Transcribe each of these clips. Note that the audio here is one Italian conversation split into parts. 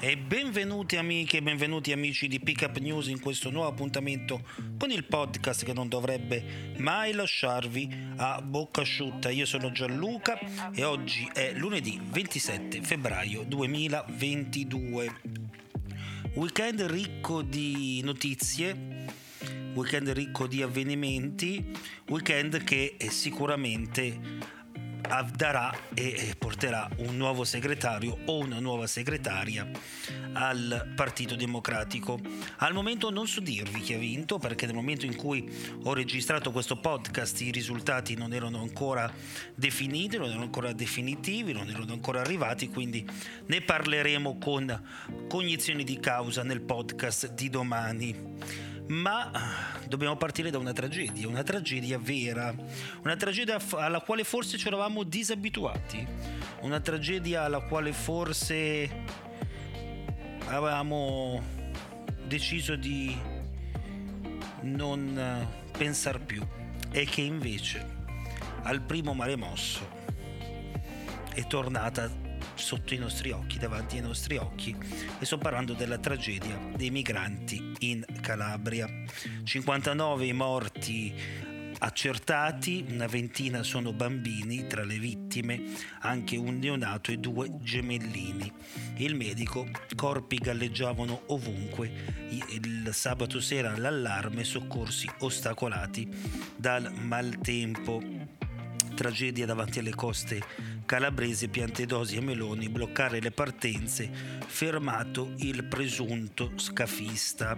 E benvenuti amiche e benvenuti amici di Pickup News in questo nuovo appuntamento con il podcast che non dovrebbe mai lasciarvi a bocca asciutta. Io sono Gianluca e oggi è lunedì 27 febbraio 2022. Weekend ricco di notizie, weekend ricco di avvenimenti, weekend che sicuramente darà e porterà un nuovo segretario o una nuova segretaria al Partito Democratico. Al momento non so dirvi chi ha vinto perché nel momento in cui ho registrato questo podcast i risultati non erano ancora definiti, non erano ancora definitivi, non erano ancora arrivati, quindi ne parleremo con cognizione di causa nel podcast di domani ma dobbiamo partire da una tragedia, una tragedia vera, una tragedia alla quale forse ci eravamo disabituati, una tragedia alla quale forse avevamo deciso di non pensare più. E che invece al primo mare mosso è tornata sotto i nostri occhi, davanti ai nostri occhi e sto parlando della tragedia dei migranti in Calabria. 59 i morti accertati, una ventina sono bambini, tra le vittime anche un neonato e due gemellini. Il medico, corpi galleggiavano ovunque, il sabato sera l'allarme, soccorsi ostacolati dal maltempo. Tragedia davanti alle coste calabrese Piantedosi e Meloni bloccare le partenze, fermato il presunto scafista.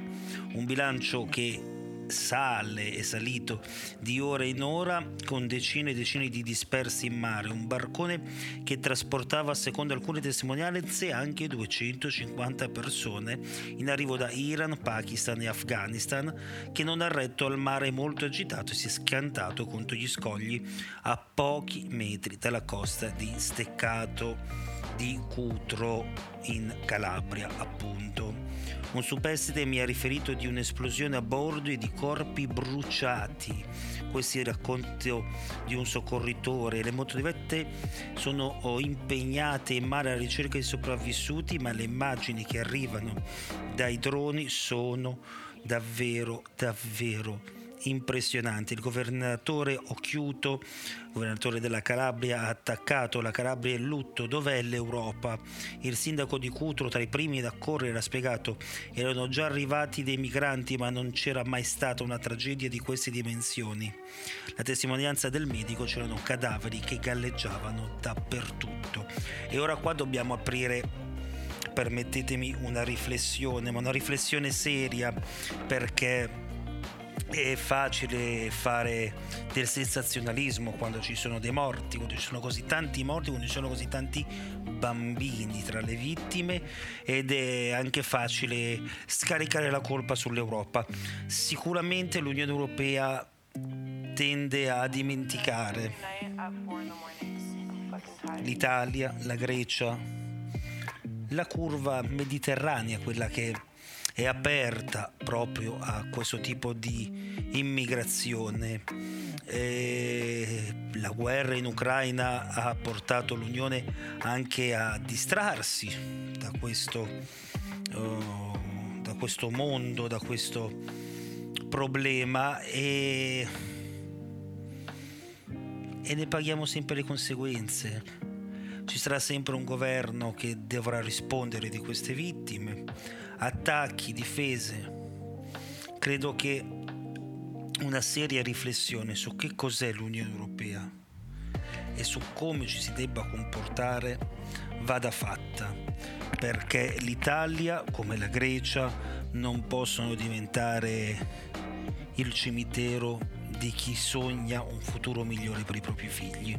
Un bilancio che sale e salito di ora in ora con decine e decine di dispersi in mare, un barcone che trasportava secondo alcune testimonianze anche 250 persone in arrivo da Iran, Pakistan e Afghanistan che non ha retto al mare molto agitato e si è schiantato contro gli scogli a pochi metri dalla costa di Steccato di Cutro in Calabria appunto. Un superstite mi ha riferito di un'esplosione a bordo e di corpi bruciati. Questi racconti di un soccorritore. Le motovedette sono impegnate in mare alla ricerca di sopravvissuti, ma le immagini che arrivano dai droni sono davvero, davvero impressionanti. Il governatore Occhiuto, governatore della Calabria, ha attaccato la Calabria in lutto. Dov'è l'Europa? Il sindaco di Cutro, tra i primi ad accorrere, ha spiegato: erano già arrivati dei migranti, ma non c'era mai stata una tragedia di queste dimensioni. La testimonianza del medico c'erano cadaveri che galleggiavano dappertutto. E ora qua dobbiamo aprire permettetemi una riflessione, ma una riflessione seria perché è facile fare del sensazionalismo quando ci sono dei morti, quando ci sono così tanti morti, quando ci sono così tanti bambini tra le vittime ed è anche facile scaricare la colpa sull'Europa. Sicuramente l'Unione Europea tende a dimenticare l'Italia, la Grecia, la curva mediterranea, quella che è aperta proprio a questo tipo di immigrazione. E la guerra in Ucraina ha portato l'Unione anche a distrarsi da questo, uh, da questo mondo, da questo problema e, e ne paghiamo sempre le conseguenze. Ci sarà sempre un governo che dovrà rispondere di queste vittime attacchi, difese. Credo che una seria riflessione su che cos'è l'Unione Europea, e su come ci si debba comportare vada fatta, perché l'Italia come la Grecia non possono diventare il cimitero di chi sogna un futuro migliore per i propri figli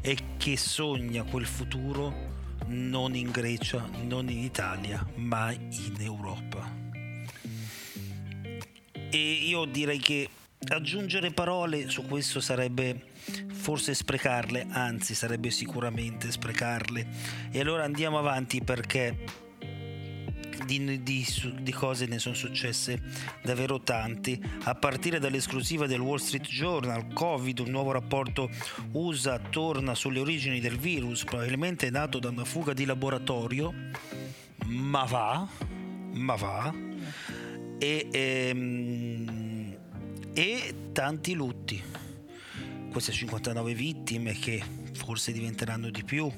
e che sogna quel futuro non in Grecia, non in Italia, ma in Europa. E io direi che aggiungere parole su questo sarebbe forse sprecarle, anzi sarebbe sicuramente sprecarle. E allora andiamo avanti perché di, di, di, cose ne sono successe davvero tanti, a partire dall'esclusiva del Wall Street Journal, Covid, un nuovo rapporto USA torna sulle origini del virus, probabilmente nato da una fuga di laboratorio, ma va, ma va, e, e, ehm, e tanti lutti. Queste 59 vittime che forse diventeranno di più,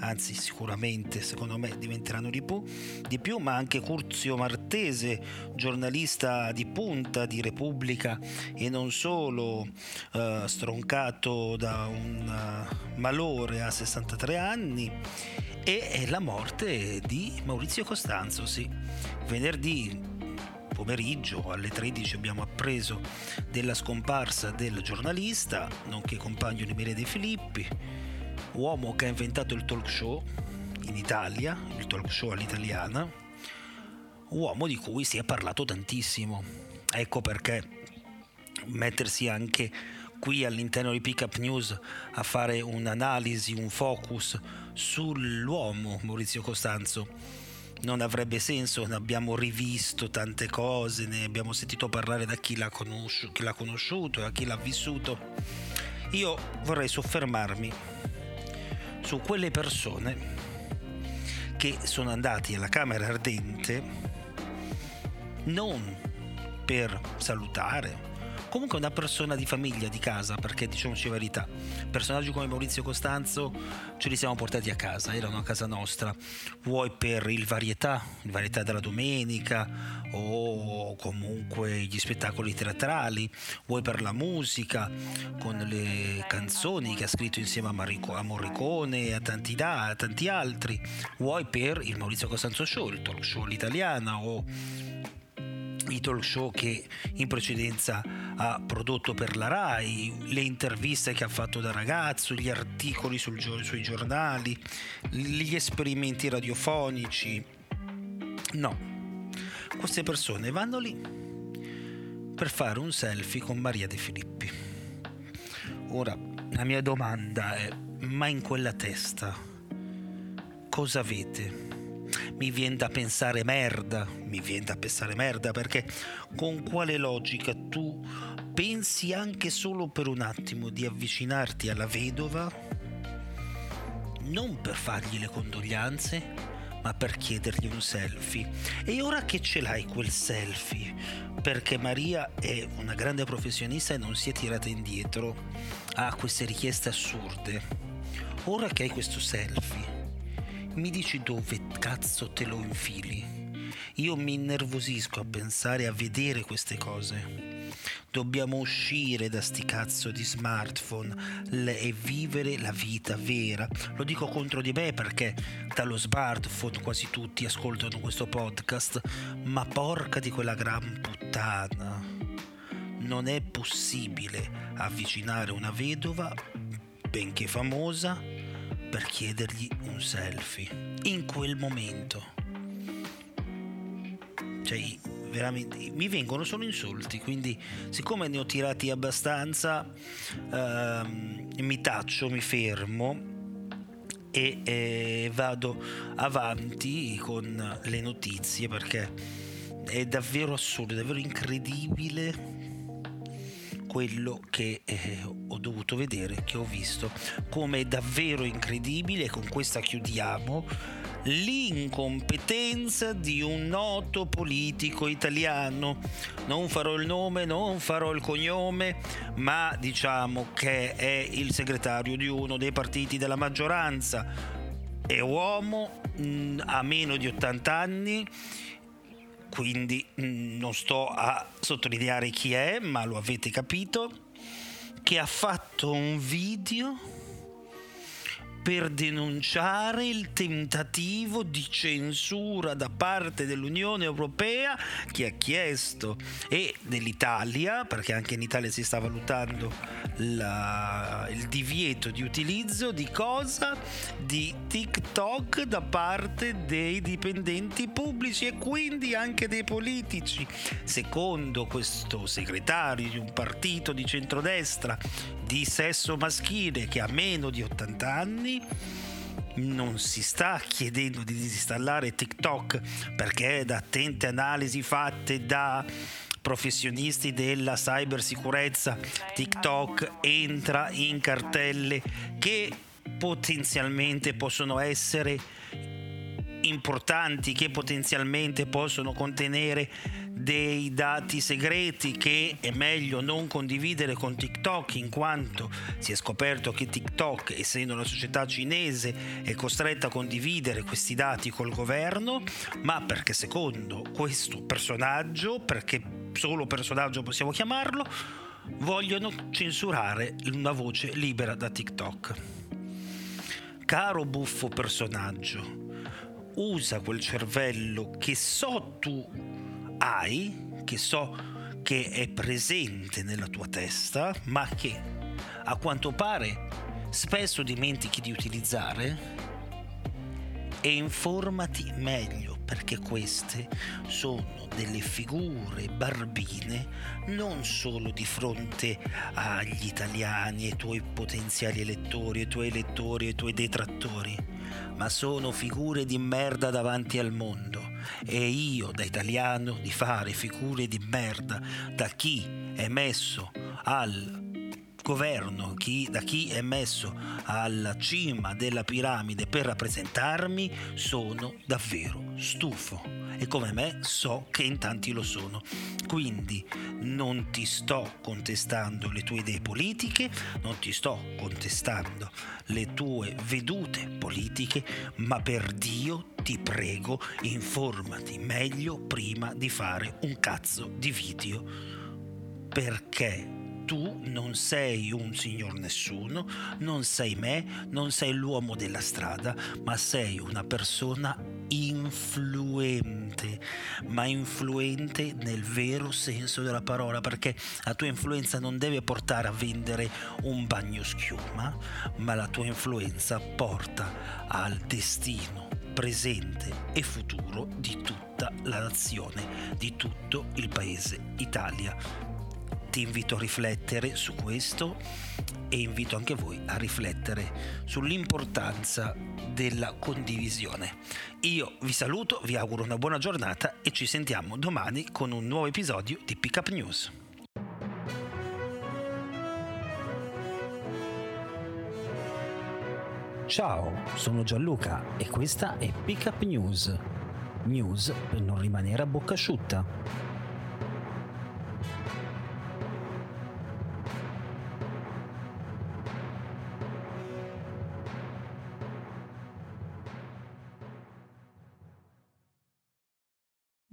anzi sicuramente secondo me diventeranno di più, di più, ma anche Curzio Martese, giornalista di punta di Repubblica e non solo, eh, stroncato da un uh, malore a 63 anni, e la morte di Maurizio Costanzo, sì. Venerdì pomeriggio alle 13 abbiamo appreso della scomparsa del giornalista, nonché compagno di Miele De Filippi, uomo che ha inventato il talk show in Italia, il talk show all'italiana, uomo di cui si è parlato tantissimo. Ecco perché mettersi anche qui all'interno di Pickup News a fare un'analisi, un focus sull'uomo Maurizio Costanzo non avrebbe senso, ne abbiamo rivisto tante cose, ne abbiamo sentito parlare da chi l'ha, conosci- chi l'ha conosciuto, da chi l'ha vissuto. Io vorrei soffermarmi su quelle persone che sono andati alla Camera Ardente non per salutare, comunque una persona di famiglia, di casa, perché diciamoci la verità, personaggi come Maurizio Costanzo ce li siamo portati a casa, erano a casa nostra, vuoi per il varietà, il varietà della domenica o comunque gli spettacoli teatrali, vuoi per la musica, con le canzoni che ha scritto insieme a, Marico, a Morricone e a tanti, da, a tanti altri, vuoi per il Maurizio Costanzo Show, il talk show all'italiana o i talk show che in precedenza ha prodotto per la RAI, le interviste che ha fatto da ragazzo, gli articoli sul, sui giornali, gli esperimenti radiofonici. No, queste persone vanno lì per fare un selfie con Maria De Filippi. Ora, la mia domanda è, ma in quella testa cosa avete? Mi viene da pensare merda, mi viene da pensare merda perché con quale logica tu pensi anche solo per un attimo di avvicinarti alla vedova? Non per fargli le condoglianze, ma per chiedergli un selfie. E ora che ce l'hai quel selfie, perché Maria è una grande professionista e non si è tirata indietro a queste richieste assurde, ora che hai questo selfie, mi dici dove cazzo te lo infili? Io mi innervosisco a pensare a vedere queste cose. Dobbiamo uscire da sti cazzo di smartphone e vivere la vita vera. Lo dico contro di me perché dallo smartphone quasi tutti ascoltano questo podcast, ma porca di quella gran puttana. Non è possibile avvicinare una vedova, benché famosa, per chiedergli un selfie in quel momento. Cioè, veramente mi vengono solo insulti, quindi siccome ne ho tirati abbastanza, ehm, mi taccio, mi fermo e eh, vado avanti con le notizie perché è davvero assurdo, è davvero incredibile quello che eh, ho dovuto vedere, che ho visto, come davvero incredibile, e con questa chiudiamo, l'incompetenza di un noto politico italiano. Non farò il nome, non farò il cognome, ma diciamo che è il segretario di uno dei partiti della maggioranza. È uomo, mm, ha meno di 80 anni quindi mm, non sto a sottolineare chi è, ma lo avete capito, che ha fatto un video per denunciare il tentativo di censura da parte dell'Unione Europea che ha chiesto e dell'Italia, perché anche in Italia si sta valutando la, il divieto di utilizzo di cosa? Di TikTok da parte dei dipendenti pubblici e quindi anche dei politici. Secondo questo segretario di un partito di centrodestra di sesso maschile che ha meno di 80 anni, non si sta chiedendo di disinstallare TikTok perché da attente analisi fatte da professionisti della cybersicurezza. TikTok entra in cartelle che potenzialmente possono essere importanti che potenzialmente possono contenere dei dati segreti che è meglio non condividere con TikTok in quanto si è scoperto che TikTok essendo una società cinese è costretta a condividere questi dati col governo ma perché secondo questo personaggio perché solo personaggio possiamo chiamarlo vogliono censurare una voce libera da TikTok. Caro buffo personaggio usa quel cervello che so tu hai, che so che è presente nella tua testa, ma che a quanto pare spesso dimentichi di utilizzare e informati meglio perché queste sono delle figure barbine non solo di fronte agli italiani, ai tuoi potenziali elettori, ai tuoi elettori, ai tuoi detrattori, ma sono figure di merda davanti al mondo. E io, da italiano, di fare figure di merda da chi è messo al governo, chi, da chi è messo alla cima della piramide per rappresentarmi, sono davvero stufo e come me so che in tanti lo sono. Quindi non ti sto contestando le tue idee politiche, non ti sto contestando le tue vedute politiche, ma per Dio ti prego informati meglio prima di fare un cazzo di video. Perché tu non sei un signor nessuno, non sei me, non sei l'uomo della strada, ma sei una persona influente, ma influente nel vero senso della parola, perché la tua influenza non deve portare a vendere un bagno schiuma, ma la tua influenza porta al destino presente e futuro di tutta la nazione, di tutto il paese Italia ti invito a riflettere su questo e invito anche voi a riflettere sull'importanza della condivisione. Io vi saluto, vi auguro una buona giornata e ci sentiamo domani con un nuovo episodio di Pickup News. Ciao, sono Gianluca e questa è Pickup News. News per non rimanere a bocca asciutta.